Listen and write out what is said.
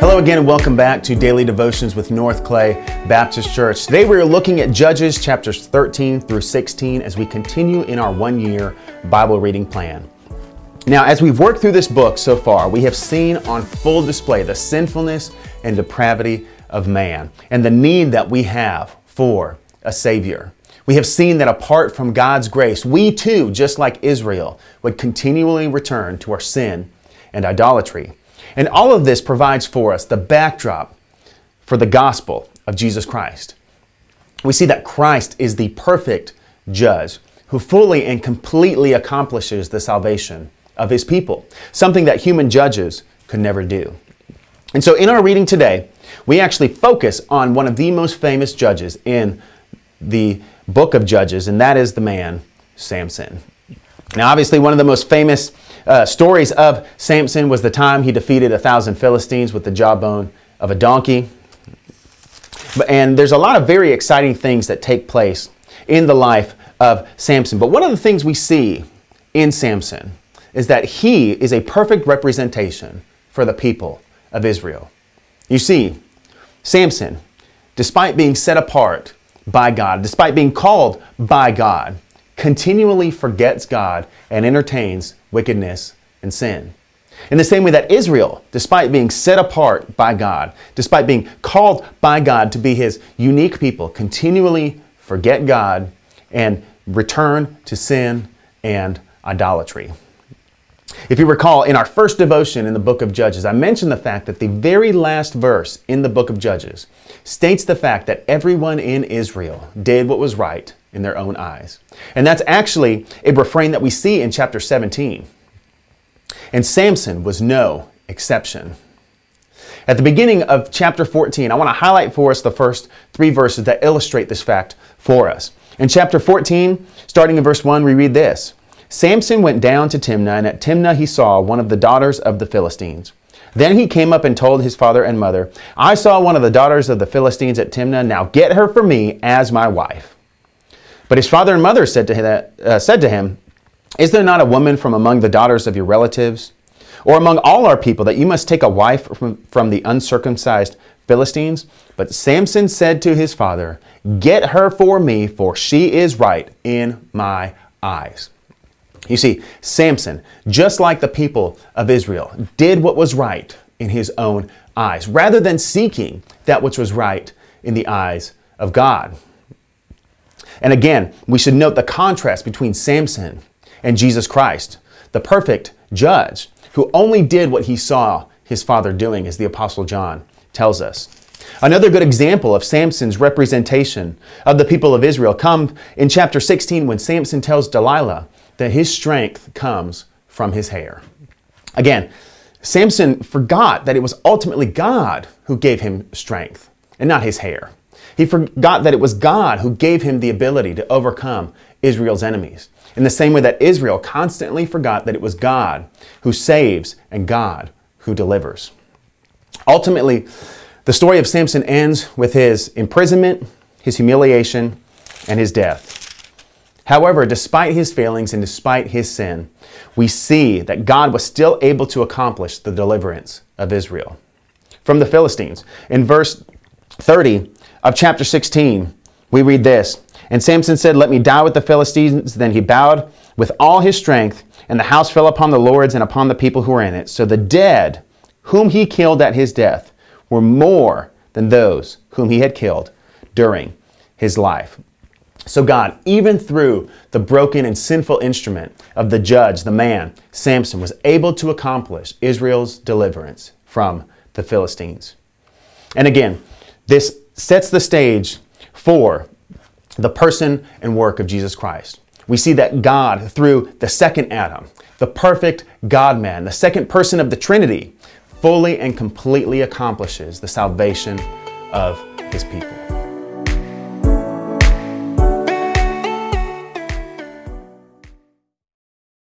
Hello again, and welcome back to Daily Devotions with North Clay Baptist Church. Today we are looking at Judges chapters 13 through 16 as we continue in our one year Bible reading plan. Now, as we've worked through this book so far, we have seen on full display the sinfulness and depravity of man and the need that we have for a Savior. We have seen that apart from God's grace, we too, just like Israel, would continually return to our sin and idolatry. And all of this provides for us the backdrop for the gospel of Jesus Christ. We see that Christ is the perfect judge who fully and completely accomplishes the salvation of his people, something that human judges could never do. And so in our reading today, we actually focus on one of the most famous judges in the book of Judges, and that is the man Samson. Now, obviously, one of the most famous uh, stories of Samson was the time he defeated a thousand Philistines with the jawbone of a donkey. And there's a lot of very exciting things that take place in the life of Samson. But one of the things we see in Samson is that he is a perfect representation for the people of Israel. You see, Samson, despite being set apart by God, despite being called by God, continually forgets God and entertains wickedness and sin. In the same way that Israel, despite being set apart by God, despite being called by God to be his unique people, continually forget God and return to sin and idolatry. If you recall, in our first devotion in the book of Judges, I mentioned the fact that the very last verse in the book of Judges states the fact that everyone in Israel did what was right in their own eyes. And that's actually a refrain that we see in chapter 17. And Samson was no exception. At the beginning of chapter 14, I want to highlight for us the first three verses that illustrate this fact for us. In chapter 14, starting in verse 1, we read this Samson went down to Timnah, and at Timnah he saw one of the daughters of the Philistines. Then he came up and told his father and mother, I saw one of the daughters of the Philistines at Timnah. Now get her for me as my wife. But his father and mother said to, him, uh, said to him, Is there not a woman from among the daughters of your relatives, or among all our people, that you must take a wife from, from the uncircumcised Philistines? But Samson said to his father, Get her for me, for she is right in my eyes. You see, Samson, just like the people of Israel, did what was right in his own eyes, rather than seeking that which was right in the eyes of God. And again, we should note the contrast between Samson and Jesus Christ, the perfect judge who only did what he saw his father doing, as the Apostle John tells us. Another good example of Samson's representation of the people of Israel comes in chapter 16 when Samson tells Delilah that his strength comes from his hair. Again, Samson forgot that it was ultimately God who gave him strength and not his hair. He forgot that it was God who gave him the ability to overcome Israel's enemies. In the same way that Israel constantly forgot that it was God who saves and God who delivers. Ultimately, the story of Samson ends with his imprisonment, his humiliation, and his death. However, despite his failings and despite his sin, we see that God was still able to accomplish the deliverance of Israel from the Philistines. In verse 30, of chapter 16, we read this And Samson said, Let me die with the Philistines. Then he bowed with all his strength, and the house fell upon the lords and upon the people who were in it. So the dead, whom he killed at his death, were more than those whom he had killed during his life. So God, even through the broken and sinful instrument of the judge, the man, Samson, was able to accomplish Israel's deliverance from the Philistines. And again, this sets the stage for the person and work of Jesus Christ. We see that God, through the second Adam, the perfect God man, the second person of the Trinity, fully and completely accomplishes the salvation of his people.